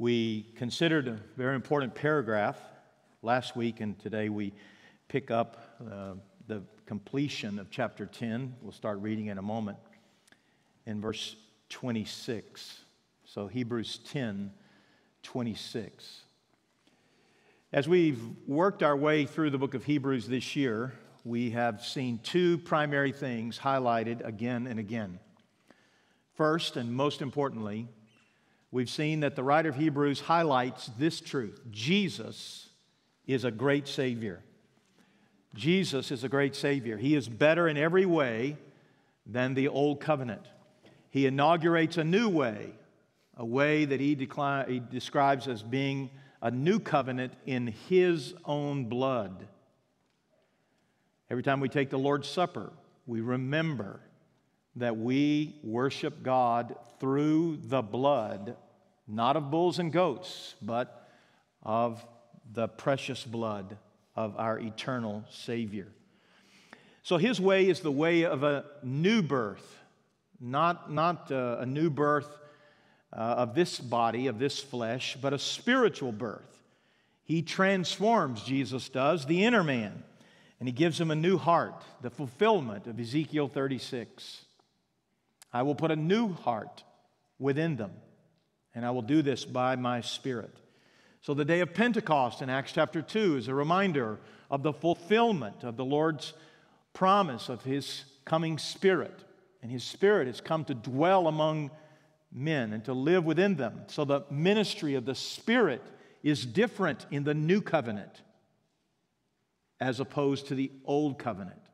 We considered a very important paragraph last week, and today we pick up uh, the completion of chapter 10. We'll start reading in a moment in verse 26. So, Hebrews 10 26. As we've worked our way through the book of Hebrews this year, we have seen two primary things highlighted again and again. First, and most importantly, we've seen that the writer of Hebrews highlights this truth Jesus is a great Savior. Jesus is a great Savior. He is better in every way than the old covenant. He inaugurates a new way, a way that he, decli- he describes as being a new covenant in His own blood. Every time we take the Lord's Supper, we remember that we worship God through the blood, not of bulls and goats, but of the precious blood of our eternal Savior. So his way is the way of a new birth, not, not a, uh, a new birth uh, of this body, of this flesh, but a spiritual birth. He transforms, Jesus does, the inner man, and he gives him a new heart, the fulfillment of Ezekiel 36. I will put a new heart within them, and I will do this by my Spirit. So, the day of Pentecost in Acts chapter 2 is a reminder of the fulfillment of the Lord's promise of His coming Spirit. And His Spirit has come to dwell among men and to live within them. So, the ministry of the Spirit is different in the new covenant as opposed to the old covenant.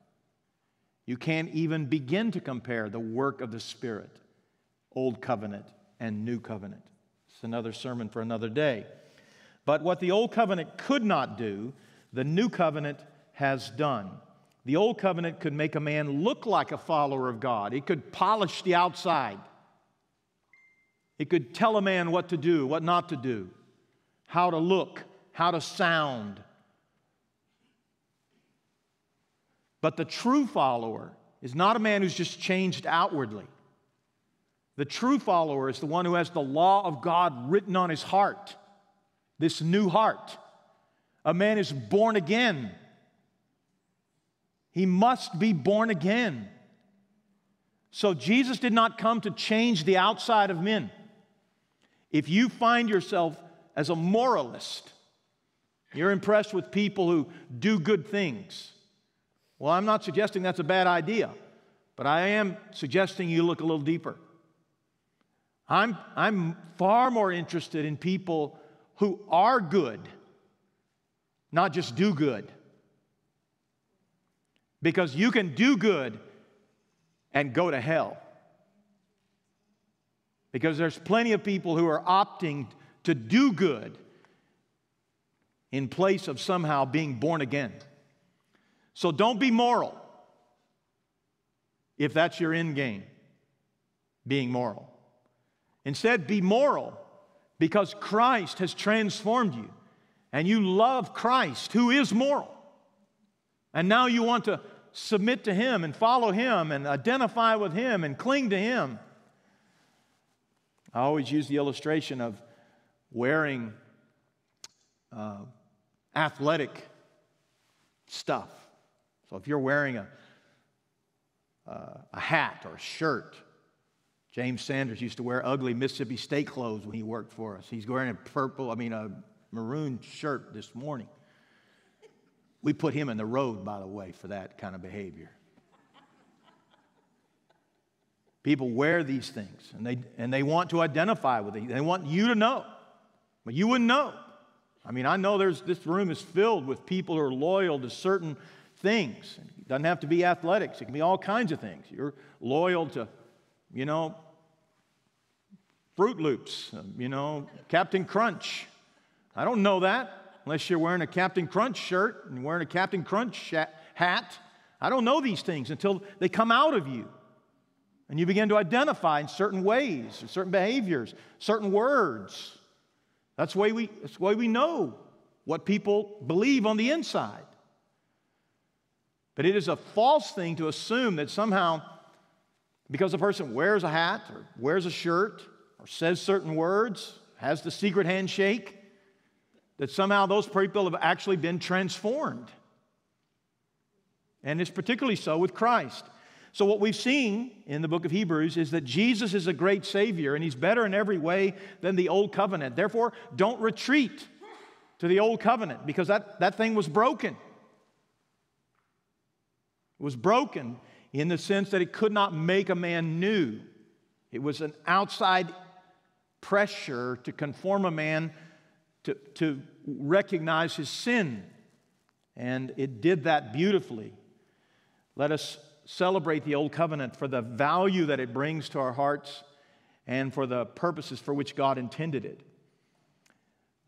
You can't even begin to compare the work of the Spirit, Old Covenant and New Covenant. It's another sermon for another day. But what the Old Covenant could not do, the New Covenant has done. The Old Covenant could make a man look like a follower of God, it could polish the outside, it could tell a man what to do, what not to do, how to look, how to sound. But the true follower is not a man who's just changed outwardly. The true follower is the one who has the law of God written on his heart, this new heart. A man is born again. He must be born again. So Jesus did not come to change the outside of men. If you find yourself as a moralist, you're impressed with people who do good things, well, I'm not suggesting that's a bad idea, but I am suggesting you look a little deeper. I'm, I'm far more interested in people who are good, not just do good. Because you can do good and go to hell. Because there's plenty of people who are opting to do good in place of somehow being born again. So don't be moral if that's your end game, being moral. Instead, be moral because Christ has transformed you and you love Christ, who is moral. And now you want to submit to Him and follow Him and identify with Him and cling to Him. I always use the illustration of wearing uh, athletic stuff. If you're wearing a, uh, a hat or a shirt, James Sanders used to wear ugly Mississippi State clothes when he worked for us. He's wearing a purple, I mean, a maroon shirt this morning. We put him in the road, by the way, for that kind of behavior. People wear these things and they, and they want to identify with it. They want you to know, but you wouldn't know. I mean, I know there's, this room is filled with people who are loyal to certain things. It doesn't have to be athletics, it can be all kinds of things. You're loyal to, you know, Froot Loops, um, you know, Captain Crunch. I don't know that unless you're wearing a Captain Crunch shirt and wearing a Captain Crunch hat. I don't know these things until they come out of you. And you begin to identify in certain ways, certain behaviors, certain words. That's way we, that's the way we know what people believe on the inside. But it is a false thing to assume that somehow, because a person wears a hat or wears a shirt or says certain words, has the secret handshake, that somehow those people have actually been transformed. And it's particularly so with Christ. So, what we've seen in the book of Hebrews is that Jesus is a great Savior and He's better in every way than the old covenant. Therefore, don't retreat to the old covenant because that, that thing was broken. Was broken in the sense that it could not make a man new, it was an outside pressure to conform a man to, to recognize his sin. And it did that beautifully. Let us celebrate the Old Covenant for the value that it brings to our hearts and for the purposes for which God intended it.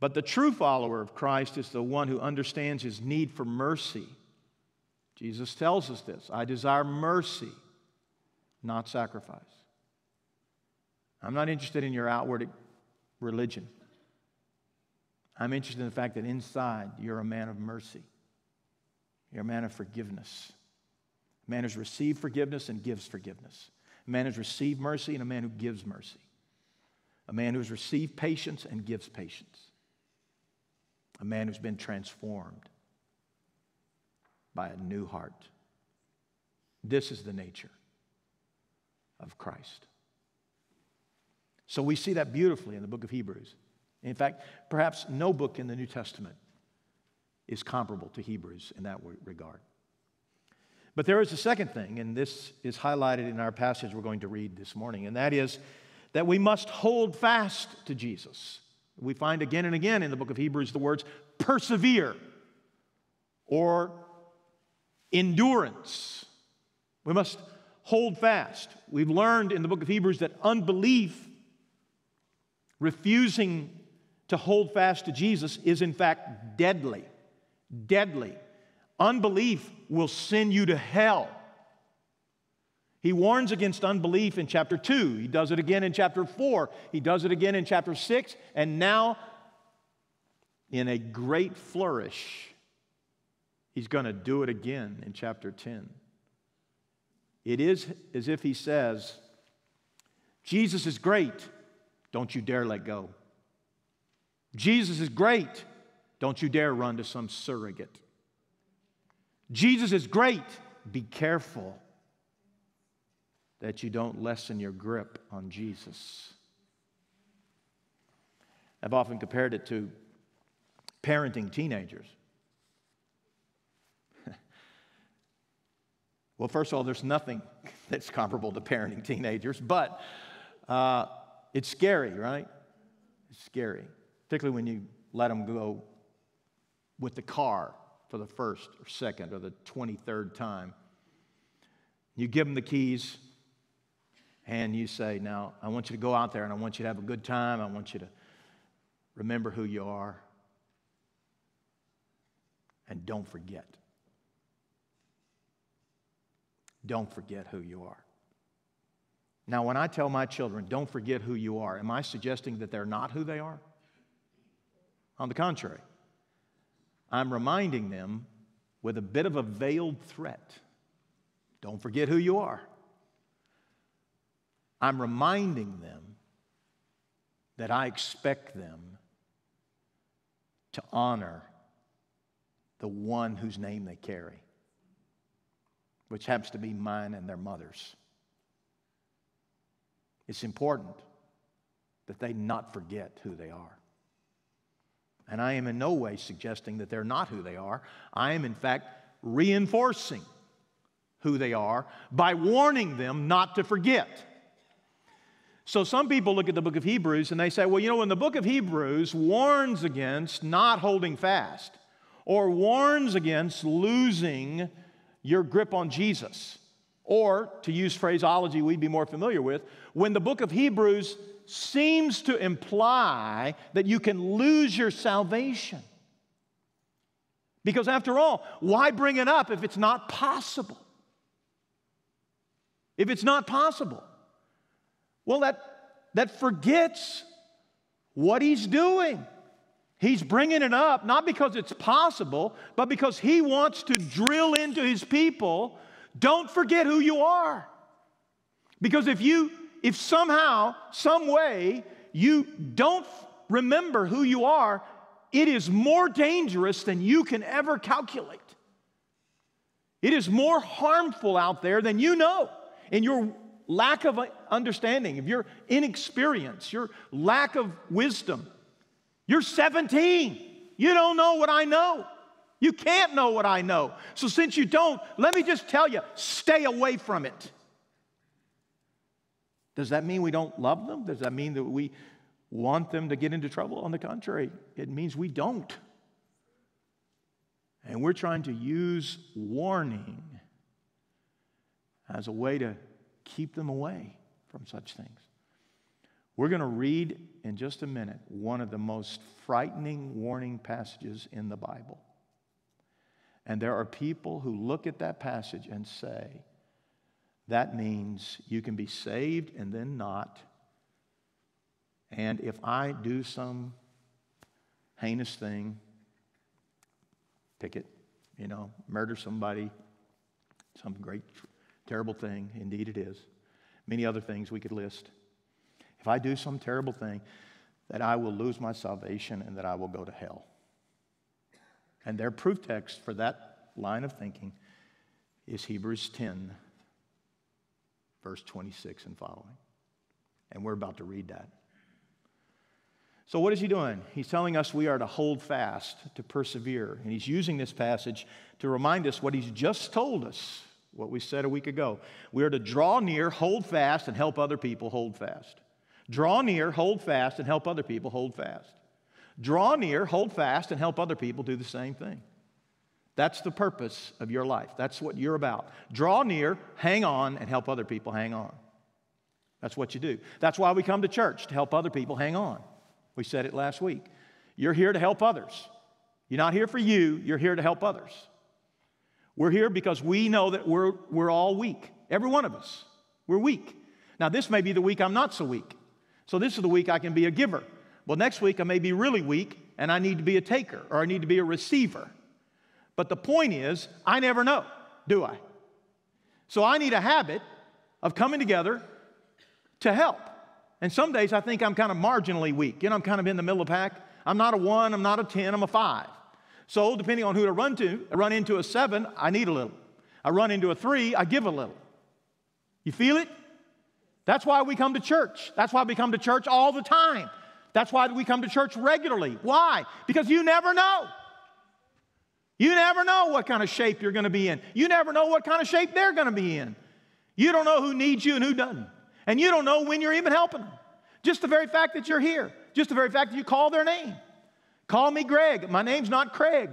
But the true follower of Christ is the one who understands his need for mercy. Jesus tells us this I desire mercy, not sacrifice. I'm not interested in your outward religion. I'm interested in the fact that inside you're a man of mercy, you're a man of forgiveness. A man who's received forgiveness and gives forgiveness. A man who's received mercy and a man who gives mercy. A man who's received patience and gives patience. A man who's been transformed by a new heart. This is the nature of Christ. So we see that beautifully in the book of Hebrews. In fact, perhaps no book in the New Testament is comparable to Hebrews in that regard. But there is a second thing, and this is highlighted in our passage we're going to read this morning, and that is that we must hold fast to Jesus. We find again and again in the book of Hebrews the words persevere or endurance. We must hold fast. We've learned in the book of Hebrews that unbelief, refusing to hold fast to Jesus, is in fact deadly. Deadly. Unbelief will send you to hell. He warns against unbelief in chapter 2. He does it again in chapter 4. He does it again in chapter 6. And now, in a great flourish, he's going to do it again in chapter 10. It is as if he says, Jesus is great. Don't you dare let go. Jesus is great. Don't you dare run to some surrogate. Jesus is great. Be careful that you don't lessen your grip on Jesus. I've often compared it to parenting teenagers. Well, first of all, there's nothing that's comparable to parenting teenagers, but uh, it's scary, right? It's scary, particularly when you let them go with the car for the first or second or the 23rd time. You give them the keys and you say, Now, I want you to go out there and I want you to have a good time. I want you to remember who you are. And don't forget. Don't forget who you are. Now, when I tell my children, don't forget who you are, am I suggesting that they're not who they are? On the contrary, I'm reminding them with a bit of a veiled threat don't forget who you are. I'm reminding them that I expect them to honor the one whose name they carry, which happens to be mine and their mother's. It's important that they not forget who they are. And I am in no way suggesting that they're not who they are. I am, in fact, reinforcing who they are by warning them not to forget. So some people look at the book of Hebrews and they say, well, you know, when the book of Hebrews warns against not holding fast or warns against losing your grip on Jesus, or to use phraseology we'd be more familiar with, when the book of Hebrews seems to imply that you can lose your salvation. Because after all, why bring it up if it's not possible? If it's not possible, well, that, that forgets what he's doing. He's bringing it up not because it's possible, but because he wants to drill into his people. Don't forget who you are. Because if you if somehow, some way, you don't remember who you are, it is more dangerous than you can ever calculate. It is more harmful out there than you know. And your lack of understanding, of your inexperience, your lack of wisdom. You're 17. You don't know what I know. You can't know what I know. So, since you don't, let me just tell you stay away from it. Does that mean we don't love them? Does that mean that we want them to get into trouble? On the contrary, it means we don't. And we're trying to use warning as a way to keep them away from such things. We're going to read in just a minute one of the most frightening warning passages in the Bible. And there are people who look at that passage and say, that means you can be saved and then not. And if I do some heinous thing, pick it, you know, murder somebody, some great, terrible thing, indeed it is. Many other things we could list. If I do some terrible thing, that I will lose my salvation and that I will go to hell. And their proof text for that line of thinking is Hebrews 10, verse 26 and following. And we're about to read that. So, what is he doing? He's telling us we are to hold fast, to persevere. And he's using this passage to remind us what he's just told us, what we said a week ago. We are to draw near, hold fast, and help other people hold fast. Draw near, hold fast, and help other people hold fast. Draw near, hold fast, and help other people do the same thing. That's the purpose of your life. That's what you're about. Draw near, hang on, and help other people hang on. That's what you do. That's why we come to church, to help other people hang on. We said it last week. You're here to help others. You're not here for you, you're here to help others. We're here because we know that we're, we're all weak. Every one of us. We're weak. Now, this may be the week I'm not so weak. So, this is the week I can be a giver. Well, next week I may be really weak and I need to be a taker or I need to be a receiver. But the point is, I never know, do I? So, I need a habit of coming together to help. And some days I think I'm kind of marginally weak. You know, I'm kind of in the middle of the pack. I'm not a one, I'm not a 10, I'm a five. So, depending on who to run to, I run into a seven, I need a little. I run into a three, I give a little. You feel it? That's why we come to church. That's why we come to church all the time. That's why we come to church regularly. Why? Because you never know. You never know what kind of shape you're going to be in. You never know what kind of shape they're going to be in. You don't know who needs you and who doesn't. And you don't know when you're even helping them. Just the very fact that you're here, just the very fact that you call their name. Call me Greg. My name's not Craig.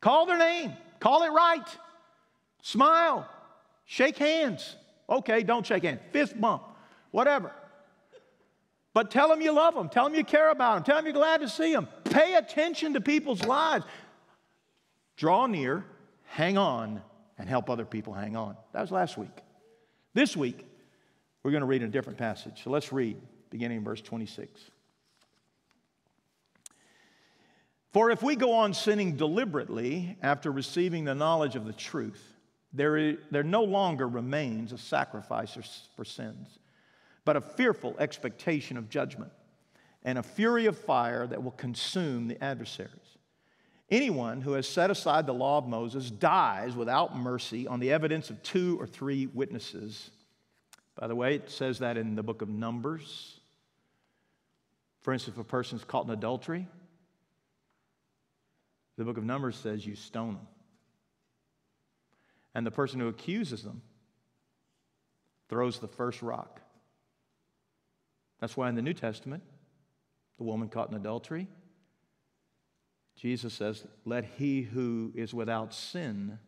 Call their name. Call it right. Smile. Shake hands. Okay, don't shake hands. Fist bump. Whatever. But tell them you love them. Tell them you care about them. Tell them you're glad to see them. Pay attention to people's lives. Draw near, hang on, and help other people hang on. That was last week. This week, we're going to read a different passage. So let's read, beginning in verse 26. For if we go on sinning deliberately after receiving the knowledge of the truth, there, there no longer remains a sacrifice for sins, but a fearful expectation of judgment and a fury of fire that will consume the adversaries. Anyone who has set aside the law of Moses dies without mercy on the evidence of two or three witnesses. By the way, it says that in the book of Numbers. For instance, if a person is caught in adultery, the book of Numbers says you stone them. And the person who accuses them throws the first rock. That's why in the New Testament, the woman caught in adultery, Jesus says, Let he who is without sin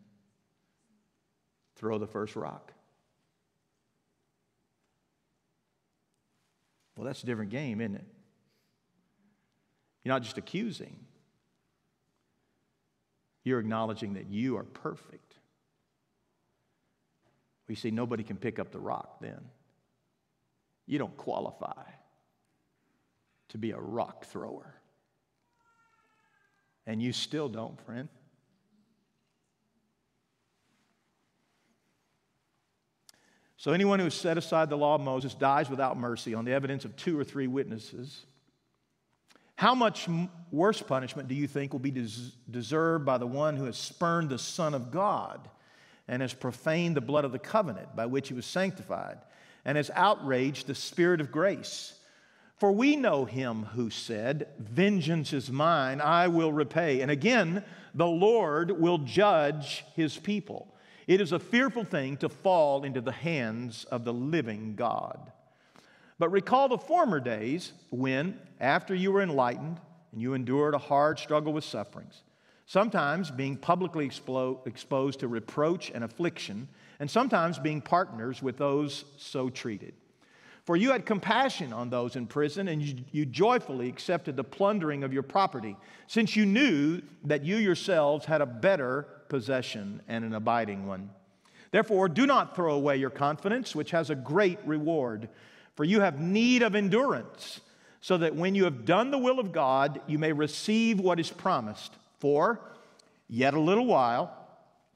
throw the first rock. Well, that's a different game, isn't it? You're not just accusing, you're acknowledging that you are perfect. We see nobody can pick up the rock then. You don't qualify to be a rock thrower. And you still don't, friend. So anyone who has set aside the law of Moses dies without mercy on the evidence of two or three witnesses. How much worse punishment do you think will be des- deserved by the one who has spurned the Son of God and has profaned the blood of the covenant by which he was sanctified and has outraged the Spirit of grace? For we know him who said, Vengeance is mine, I will repay. And again, the Lord will judge his people. It is a fearful thing to fall into the hands of the living God. But recall the former days when, after you were enlightened and you endured a hard struggle with sufferings, sometimes being publicly exposed to reproach and affliction, and sometimes being partners with those so treated. For you had compassion on those in prison, and you, you, joyfully accepted the plundering of your property, since you knew that you yourselves had a better possession and an abiding one. Therefore, do not throw away your confidence, which has a great reward, for you have need of endurance, so that when you have done the will of God, you may receive what is promised. For yet a little while,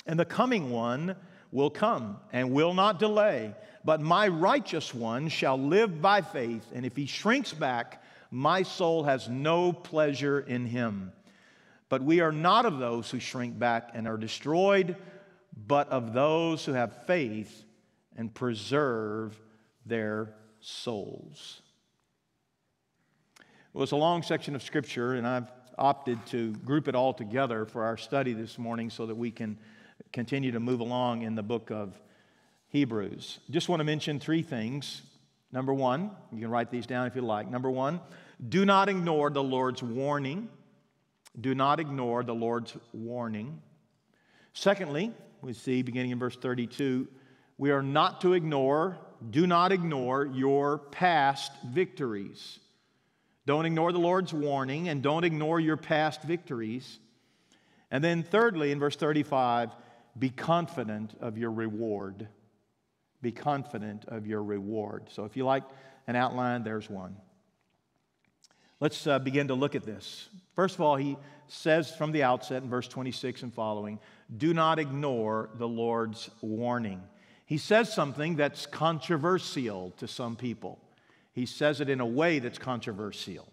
and the coming one will come and will not delay. But my righteous one shall live by faith, and if he shrinks back, my soul has no pleasure in him. But we are not of those who shrink back and are destroyed, but of those who have faith and preserve their souls. It was a long section of Scripture, and I've opted to group it all together for our study this morning so that we can continue to move along in the book of Hebrews. Just want to mention three things. Number one, you can write these down if you like. Number one, do not ignore the Lord's warning. Do not ignore the Lord's warning. Secondly, we see beginning in verse 32, we are not to ignore, do not ignore your past victories. Don't ignore the Lord's warning and don't ignore your past victories. And then, thirdly, in verse 35, be confident of your reward be confident of your reward. So if you like an outline, there's one. Let's uh, begin to look at this. First of all, he says from the outset in verse 26 and following do not ignore the Lord's warning. He says something that's controversial to some people. He says it in a way that's controversial.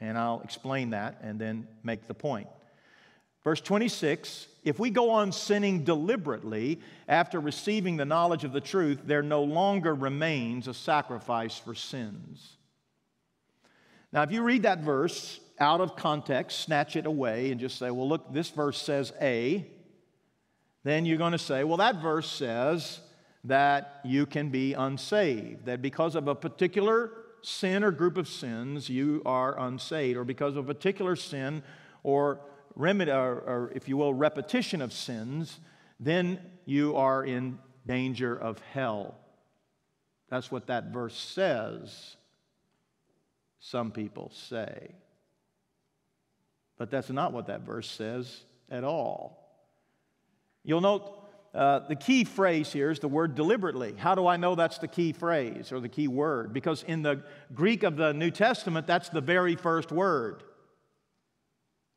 And I'll explain that and then make the point. Verse 26 If we go on sinning deliberately after receiving the knowledge of the truth, there no longer remains a sacrifice for sins. Now, if you read that verse out of context, snatch it away, and just say, well, look, this verse says A, then you're going to say, well, that verse says that you can be unsaved, that because of a particular sin or group of sins, you are unsaved, or because of a particular sin or remedy, or, or if you will, repetition of sins, then you are in danger of hell. That's what that verse says, some people say. But that's not what that verse says at all. You'll note uh, the key phrase here is the word deliberately. How do I know that's the key phrase or the key word? Because in the Greek of the New Testament, that's the very first word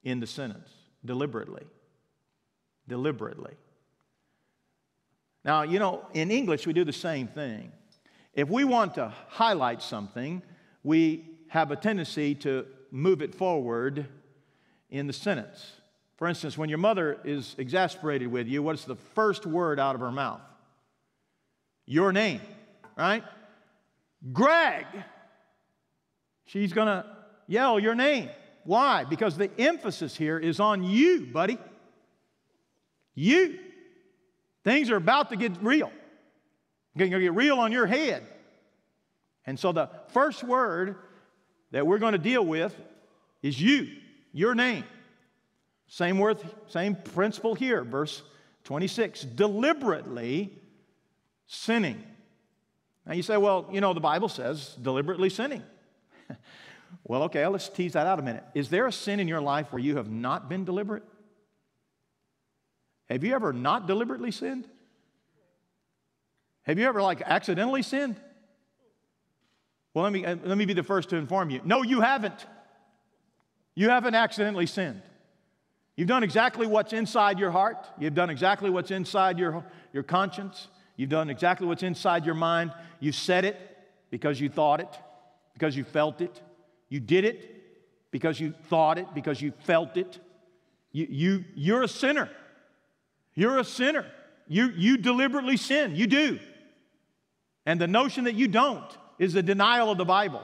in the sentence deliberately. Deliberately. Now, you know, in English, we do the same thing. If we want to highlight something, we have a tendency to move it forward in the sentence. For instance, when your mother is exasperated with you, what's the first word out of her mouth? Your name, right? Greg. She's going to yell your name. Why? Because the emphasis here is on you, buddy. You. Things are about to get real. They're going to get real on your head. And so the first word that we're going to deal with is you, your name. Same word, same principle here, verse 26. Deliberately sinning. Now you say, well, you know, the Bible says deliberately sinning. Well, okay, let's tease that out a minute. Is there a sin in your life where you have not been deliberate? Have you ever not deliberately sinned? Have you ever like accidentally sinned? Well, let me, uh, let me be the first to inform you. No, you haven't. You haven't accidentally sinned. You've done exactly what's inside your heart. You've done exactly what's inside your, your conscience. You've done exactly what's inside your mind. You said it because you thought it, because you felt it. You did it because you thought it, because you felt it. You, you, you're a sinner. You're a sinner. You, you deliberately sin. You do. And the notion that you don't is a denial of the Bible.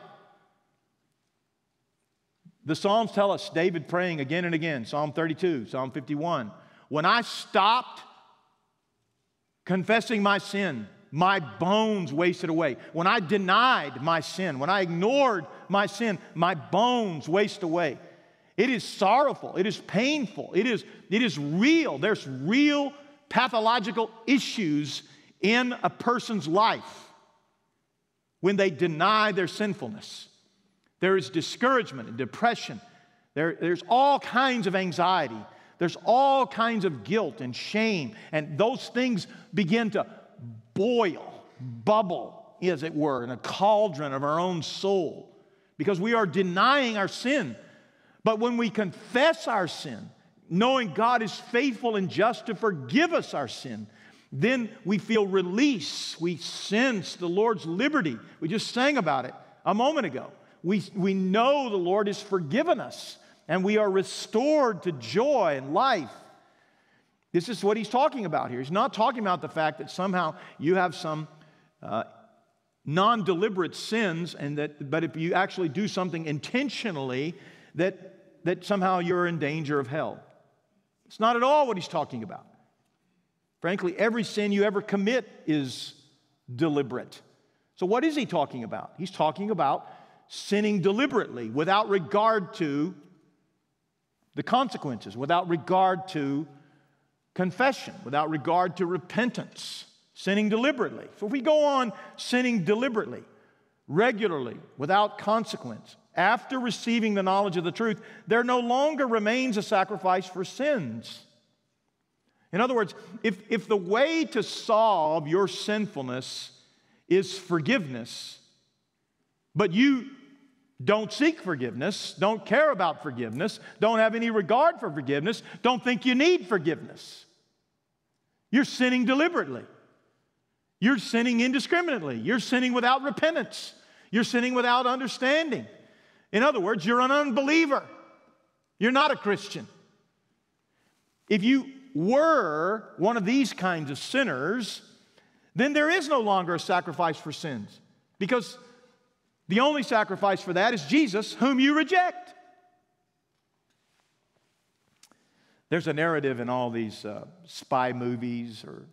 The Psalms tell us David praying again and again Psalm 32, Psalm 51. When I stopped confessing my sin, my bones wasted away. When I denied my sin, when I ignored my sin, my bones waste away. It is sorrowful, it is painful, it is, it is real. There's real pathological issues in a person's life when they deny their sinfulness. There is discouragement and depression. There, there's all kinds of anxiety. There's all kinds of guilt and shame. And those things begin to boil, bubble, as it were, in a cauldron of our own soul because we are denying our sin. But when we confess our sin, knowing God is faithful and just to forgive us our sin, then we feel release. We sense the Lord's liberty. We just sang about it a moment ago. We, we know the Lord has forgiven us and we are restored to joy and life. This is what he's talking about here. He's not talking about the fact that somehow you have some uh, non deliberate sins, and that, but if you actually do something intentionally, that, that somehow you're in danger of hell. It's not at all what he's talking about. Frankly, every sin you ever commit is deliberate. So, what is he talking about? He's talking about sinning deliberately without regard to the consequences, without regard to confession, without regard to repentance, sinning deliberately. So if we go on sinning deliberately, regularly, without consequence, after receiving the knowledge of the truth, there no longer remains a sacrifice for sins. In other words, if, if the way to solve your sinfulness is forgiveness, but you don't seek forgiveness, don't care about forgiveness, don't have any regard for forgiveness, don't think you need forgiveness. You're sinning deliberately. You're sinning indiscriminately. You're sinning without repentance. You're sinning without understanding. In other words, you're an unbeliever. You're not a Christian. If you were one of these kinds of sinners, then there is no longer a sacrifice for sins because the only sacrifice for that is Jesus, whom you reject. There's a narrative in all these uh, spy movies or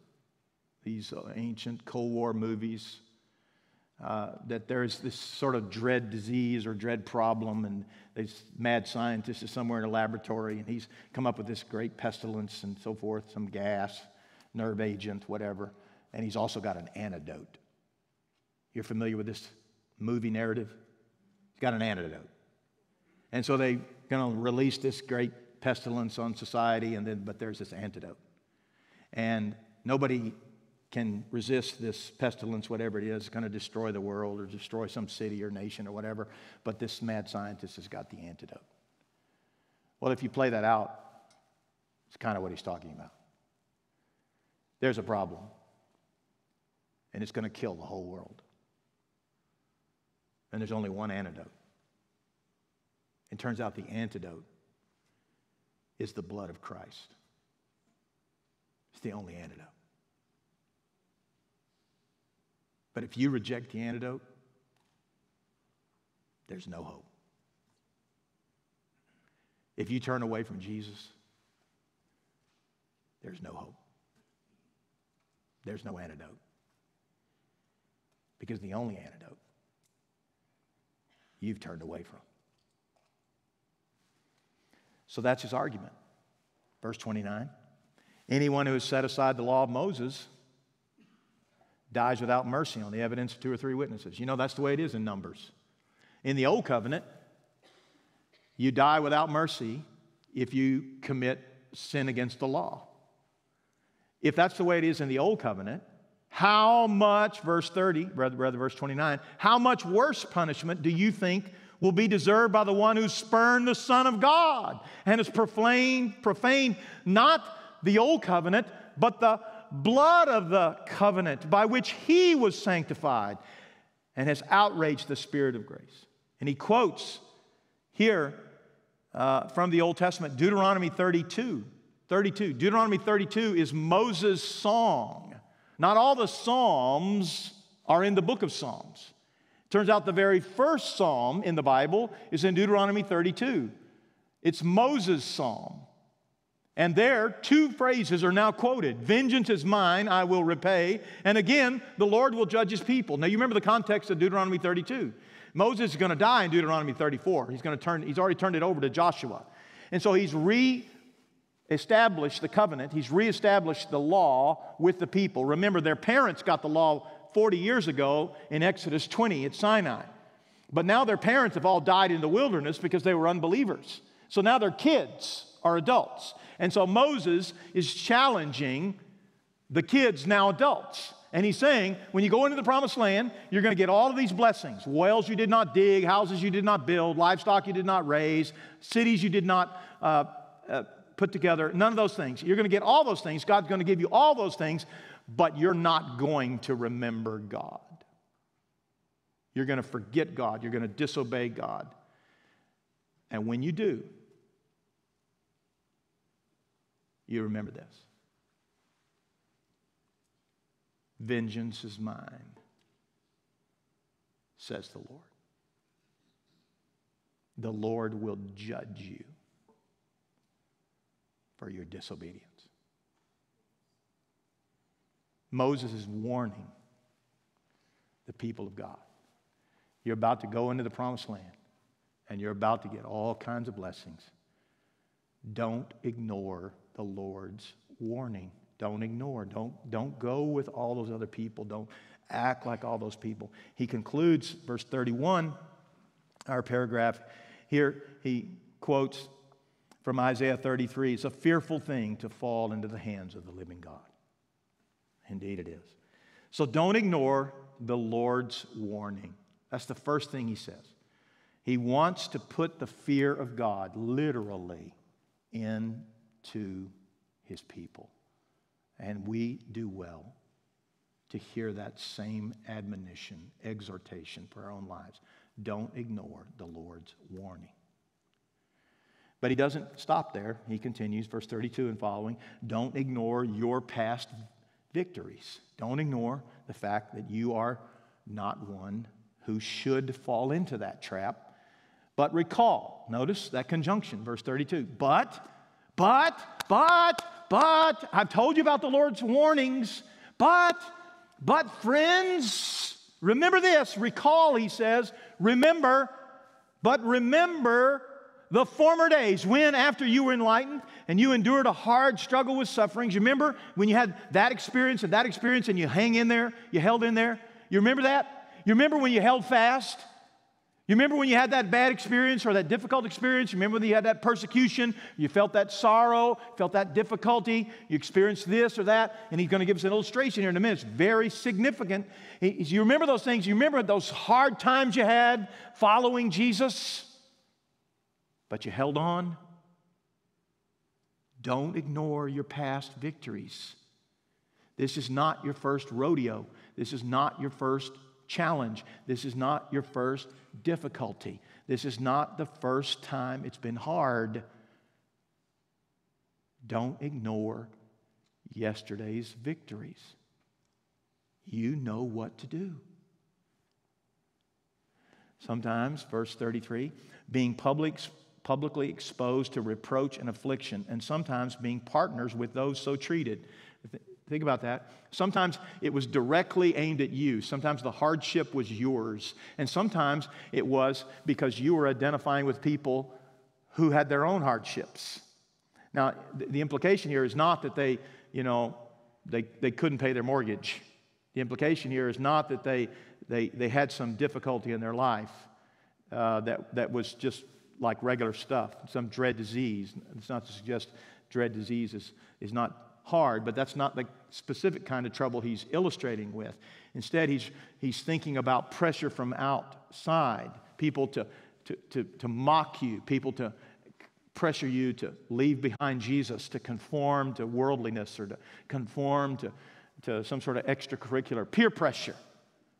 these uh, ancient Cold War movies uh, that there's this sort of dread disease or dread problem, and this mad scientist is somewhere in a laboratory, and he's come up with this great pestilence and so forth, some gas, nerve agent, whatever, and he's also got an antidote. You're familiar with this movie narrative. He's got an antidote. And so they're going to release this great pestilence on society, and then, but there's this antidote. And nobody can resist this pestilence, whatever it is, it's going to destroy the world or destroy some city or nation or whatever. But this mad scientist has got the antidote. Well, if you play that out, it's kind of what he's talking about. There's a problem, and it's going to kill the whole world. And there's only one antidote. It turns out the antidote is the blood of Christ. It's the only antidote. But if you reject the antidote, there's no hope. If you turn away from Jesus, there's no hope. There's no antidote. Because the only antidote you've turned away from. So that's his argument. Verse 29 Anyone who has set aside the law of Moses dies without mercy on the evidence of two or three witnesses. You know, that's the way it is in Numbers. In the Old Covenant, you die without mercy if you commit sin against the law. If that's the way it is in the Old Covenant, how much, verse 30, rather, rather verse 29, how much worse punishment do you think will be deserved by the one who spurned the Son of God and has profaned, profaned not the old covenant, but the blood of the covenant by which he was sanctified and has outraged the Spirit of grace. And he quotes here uh, from the Old Testament Deuteronomy 32. 32. Deuteronomy 32 is Moses' song. Not all the Psalms are in the book of Psalms. Turns out the very first psalm in the Bible is in Deuteronomy 32. It's Moses' psalm. And there, two phrases are now quoted Vengeance is mine, I will repay. And again, the Lord will judge his people. Now, you remember the context of Deuteronomy 32. Moses is going to die in Deuteronomy 34. He's going to turn, he's already turned it over to Joshua. And so he's re established the covenant, he's reestablished the law with the people. Remember, their parents got the law 40 years ago in Exodus 20 at Sinai. But now their parents have all died in the wilderness because they were unbelievers. So now their kids are adults. And so Moses is challenging the kids, now adults. And he's saying, when you go into the promised land, you're going to get all of these blessings wells you did not dig, houses you did not build, livestock you did not raise, cities you did not uh, uh, put together, none of those things. You're going to get all those things. God's going to give you all those things, but you're not going to remember God. You're going to forget God. You're going to disobey God. And when you do, you remember this Vengeance is mine, says the Lord. The Lord will judge you for your disobedience. Moses is warning the people of God. You're about to go into the promised land and you're about to get all kinds of blessings. Don't ignore the Lord's warning. Don't ignore. Don't, don't go with all those other people. Don't act like all those people. He concludes verse 31, our paragraph here. He quotes from Isaiah 33 It's a fearful thing to fall into the hands of the living God. Indeed, it is. So don't ignore the Lord's warning. That's the first thing he says. He wants to put the fear of God literally into his people. And we do well to hear that same admonition, exhortation for our own lives. Don't ignore the Lord's warning. But he doesn't stop there. He continues, verse 32 and following Don't ignore your past victories. Don't ignore the fact that you are not one who should fall into that trap. But recall, notice that conjunction, verse 32. But, but, but, but, I've told you about the Lord's warnings, but, but, friends, remember this. Recall, he says, remember, but remember the former days when, after you were enlightened and you endured a hard struggle with sufferings, you remember when you had that experience and that experience and you hang in there, you held in there? You remember that? You remember when you held fast? You remember when you had that bad experience or that difficult experience? You remember when you had that persecution? You felt that sorrow, felt that difficulty, you experienced this or that, and he's going to give us an illustration here in a minute. It's very significant. You remember those things? You remember those hard times you had following Jesus? But you held on. Don't ignore your past victories. This is not your first rodeo. This is not your first challenge. This is not your first difficulty. This is not the first time it's been hard. Don't ignore yesterday's victories. You know what to do. Sometimes, verse 33, being public publicly exposed to reproach and affliction, and sometimes being partners with those so treated. Think about that. Sometimes it was directly aimed at you. Sometimes the hardship was yours. And sometimes it was because you were identifying with people who had their own hardships. Now, the implication here is not that they, you know, they, they couldn't pay their mortgage. The implication here is not that they, they, they had some difficulty in their life uh, that, that was just like regular stuff, some dread disease. It's not to suggest dread disease is, is not hard, but that's not the specific kind of trouble he's illustrating with. Instead, he's, he's thinking about pressure from outside, people to, to, to, to mock you, people to pressure you to leave behind Jesus, to conform to worldliness or to conform to, to some sort of extracurricular peer pressure,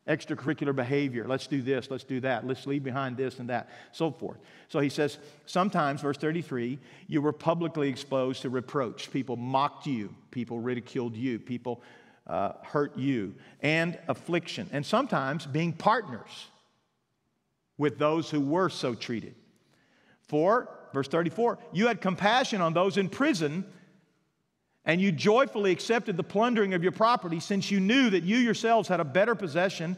extracurricular behavior. Let's do this, let's do that, let's leave behind this and that, so forth. So he says, sometimes, verse 33, you were publicly exposed to reproach. People mocked you, people ridiculed you, people uh, hurt you, and affliction, and sometimes being partners with those who were so treated. For, verse 34, you had compassion on those in prison, and you joyfully accepted the plundering of your property, since you knew that you yourselves had a better possession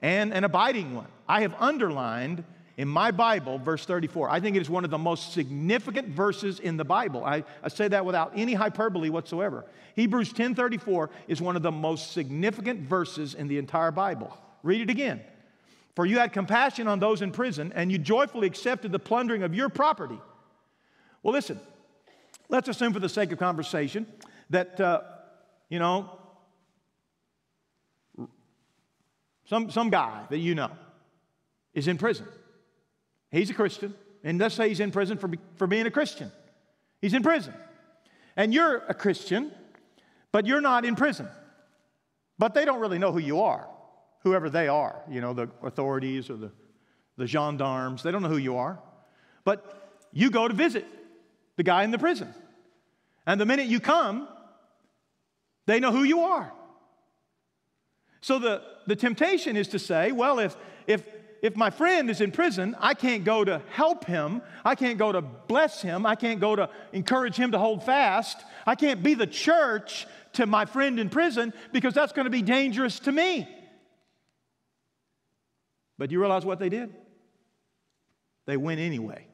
and an abiding one. I have underlined in my Bible, verse 34. I think it is one of the most significant verses in the Bible. I, I say that without any hyperbole whatsoever. Hebrews 10:34 is one of the most significant verses in the entire Bible. Read it again. For you had compassion on those in prison, and you joyfully accepted the plundering of your property. Well, listen, let's assume for the sake of conversation that, uh, you know, some, some guy that you know is in prison. He's a Christian, and let's say he's in prison for, for being a Christian. He's in prison. And you're a Christian, but you're not in prison. But they don't really know who you are, whoever they are, you know, the authorities or the, the gendarmes. They don't know who you are. But you go to visit the guy in the prison. And the minute you come, they know who you are. So the, the temptation is to say, well, if, if if my friend is in prison, I can't go to help him. I can't go to bless him. I can't go to encourage him to hold fast. I can't be the church to my friend in prison because that's going to be dangerous to me. But do you realize what they did? They went anyway.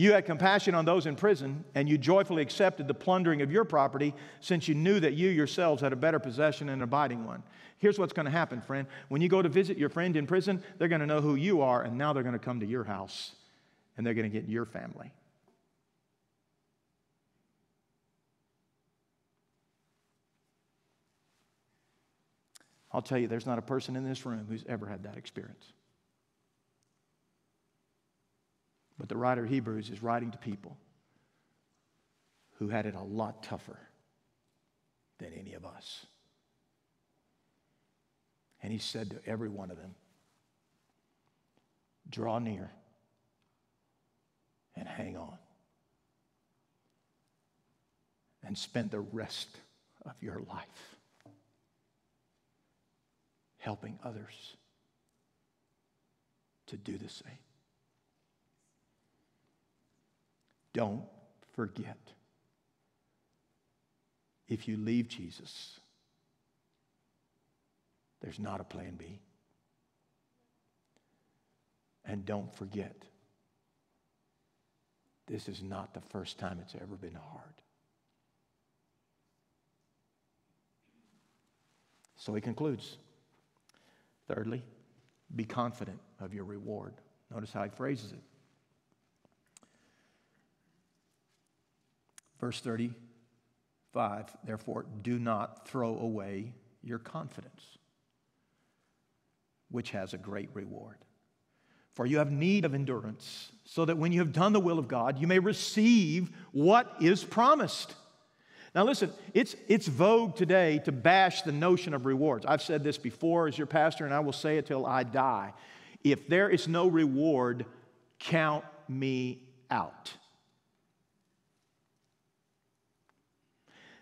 You had compassion on those in prison, and you joyfully accepted the plundering of your property, since you knew that you yourselves had a better possession and an abiding one. Here's what's going to happen, friend. When you go to visit your friend in prison, they're going to know who you are, and now they're going to come to your house, and they're going to get your family. I'll tell you, there's not a person in this room who's ever had that experience. But the writer of Hebrews is writing to people who had it a lot tougher than any of us. And he said to every one of them, Draw near and hang on. And spend the rest of your life helping others to do the same. Don't forget. If you leave Jesus, there's not a plan B. And don't forget, this is not the first time it's ever been hard. So he concludes. Thirdly, be confident of your reward. Notice how he phrases it. Verse 35 Therefore, do not throw away your confidence, which has a great reward. For you have need of endurance, so that when you have done the will of God, you may receive what is promised. Now, listen, it's, it's vogue today to bash the notion of rewards. I've said this before as your pastor, and I will say it till I die. If there is no reward, count me out.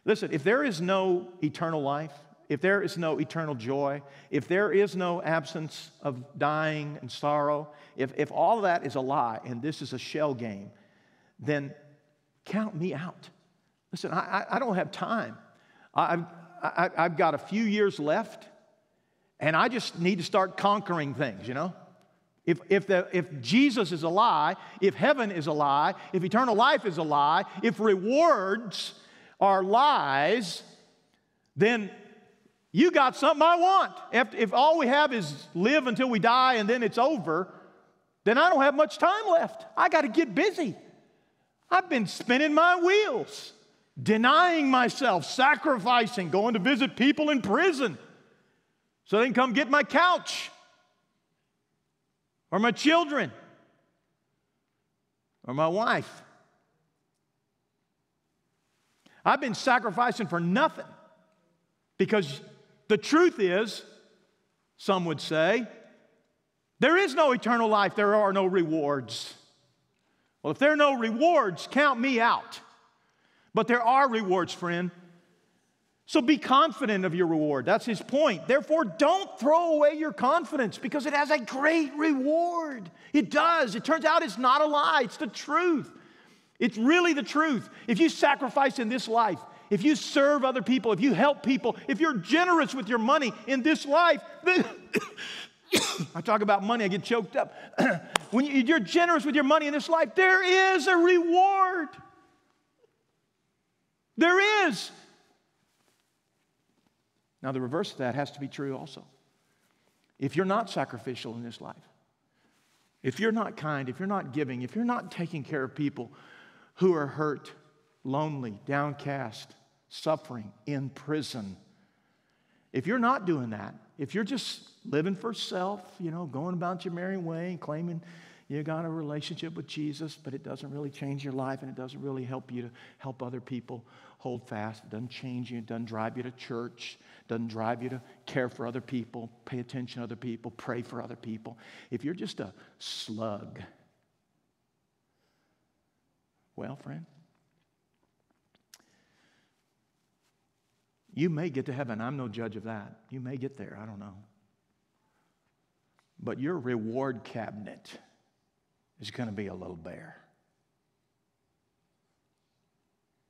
Listen, if there is no eternal life, if there is no eternal joy, if there is no absence of dying and sorrow, if, if all of that is a lie and this is a shell game, then count me out. Listen, I, I don't have time. I've, I, I've got a few years left, and I just need to start conquering things, you know? If, if, the, if Jesus is a lie, if heaven is a lie, if eternal life is a lie, if rewards are lies, then you got something I want. If, if all we have is live until we die and then it's over, then I don't have much time left. I got to get busy. I've been spinning my wheels, denying myself, sacrificing, going to visit people in prison so they can come get my couch or my children or my wife. I've been sacrificing for nothing because the truth is, some would say, there is no eternal life, there are no rewards. Well, if there are no rewards, count me out. But there are rewards, friend. So be confident of your reward. That's his point. Therefore, don't throw away your confidence because it has a great reward. It does. It turns out it's not a lie, it's the truth. It's really the truth. If you sacrifice in this life, if you serve other people, if you help people, if you're generous with your money in this life, then I talk about money, I get choked up. when you're generous with your money in this life, there is a reward. There is. Now, the reverse of that has to be true also. If you're not sacrificial in this life, if you're not kind, if you're not giving, if you're not taking care of people who are hurt, lonely, downcast, suffering, in prison, if you're not doing that, if you're just living for self, you know, going about your merry way and claiming you got a relationship with Jesus, but it doesn't really change your life and it doesn't really help you to help other people hold fast. It doesn't change you, it doesn't drive you to church, it doesn't drive you to care for other people, pay attention to other people, pray for other people. If you're just a slug, well, friend, you may get to heaven. I'm no judge of that. You may get there. I don't know. But your reward cabinet is going to be a little bare.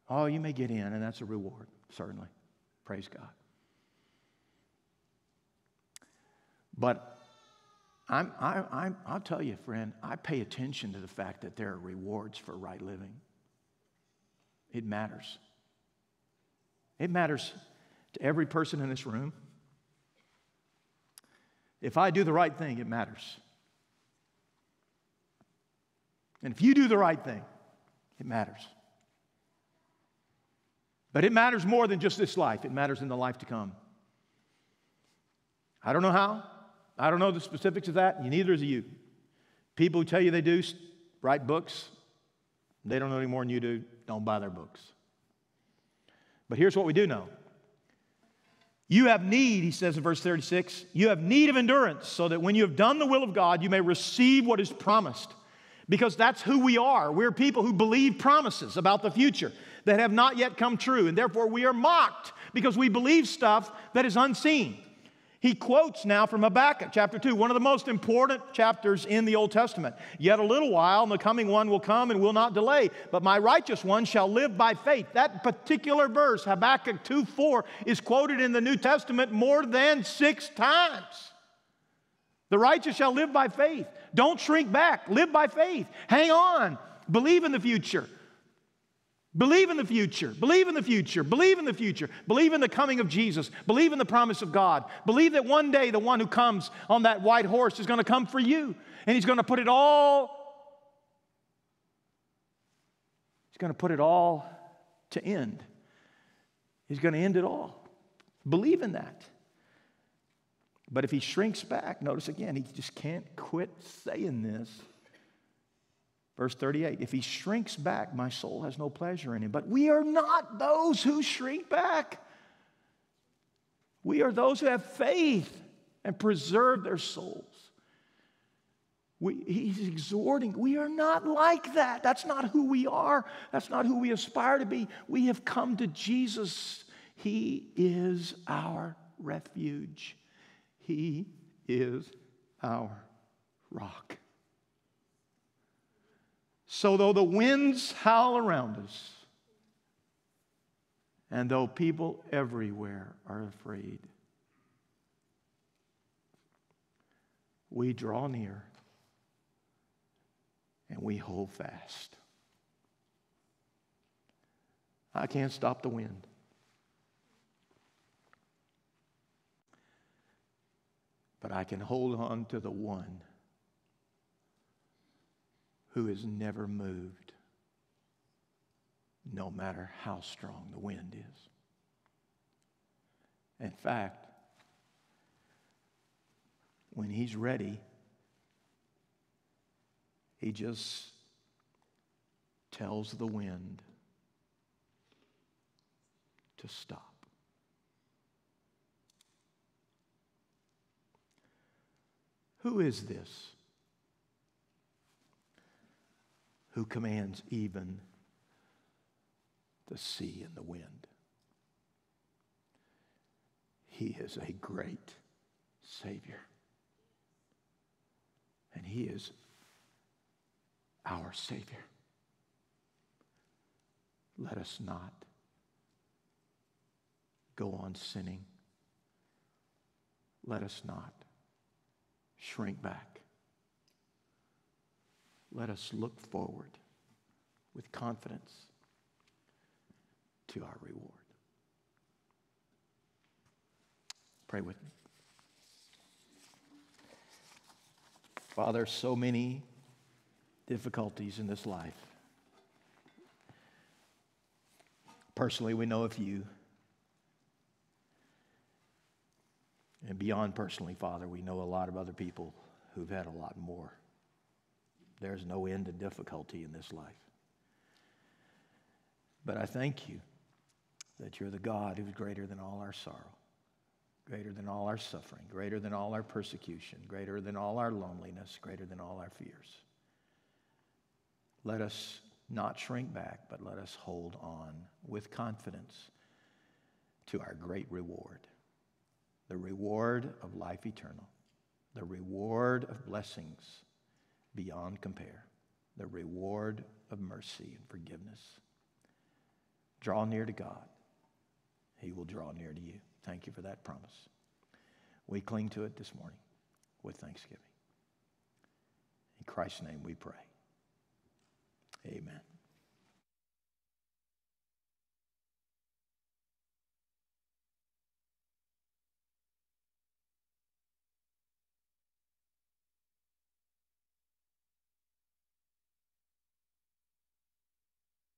Oh, you may get in, and that's a reward, certainly. Praise God. But I'm, I, I'm, I'll tell you, friend, I pay attention to the fact that there are rewards for right living. It matters. It matters to every person in this room. If I do the right thing, it matters. And if you do the right thing, it matters. But it matters more than just this life, it matters in the life to come. I don't know how. I don't know the specifics of that. Neither is you. People who tell you they do write books, they don't know any more than you do. Don't buy their books. But here's what we do know you have need, he says in verse 36, you have need of endurance, so that when you have done the will of God, you may receive what is promised because that's who we are. We're people who believe promises about the future that have not yet come true, and therefore we are mocked because we believe stuff that is unseen. He quotes now from Habakkuk chapter 2, one of the most important chapters in the Old Testament. Yet a little while, and the coming one will come and will not delay, but my righteous one shall live by faith. That particular verse, Habakkuk 2 4, is quoted in the New Testament more than six times. The righteous shall live by faith. Don't shrink back. Live by faith. Hang on. Believe in the future. Believe in the future. Believe in the future. Believe in the future. Believe in the coming of Jesus. Believe in the promise of God. Believe that one day the one who comes on that white horse is going to come for you and he's going to put it all He's going to put it all to end. He's going to end it all. Believe in that. But if he shrinks back, notice again, he just can't quit saying this. Verse 38 If he shrinks back, my soul has no pleasure in him. But we are not those who shrink back. We are those who have faith and preserve their souls. We, he's exhorting, we are not like that. That's not who we are. That's not who we aspire to be. We have come to Jesus. He is our refuge. He is our rock. So, though the winds howl around us, and though people everywhere are afraid, we draw near and we hold fast. I can't stop the wind. but I can hold on to the one who is never moved, no matter how strong the wind is. In fact, when he's ready, he just tells the wind to stop. Who is this who commands even the sea and the wind? He is a great Savior. And He is our Savior. Let us not go on sinning. Let us not shrink back. Let us look forward with confidence to our reward. Pray with me. Father, so many difficulties in this life. Personally, we know a few. And beyond personally, Father, we know a lot of other people who've had a lot more. There's no end to difficulty in this life. But I thank you that you're the God who's greater than all our sorrow, greater than all our suffering, greater than all our persecution, greater than all our loneliness, greater than all our fears. Let us not shrink back, but let us hold on with confidence to our great reward the reward of life eternal, the reward of blessings beyond compare, the reward of mercy and forgiveness. Draw near to God, He will draw near to you. Thank you for that promise. We cling to it this morning with thanksgiving. In Christ's name we pray. Amen.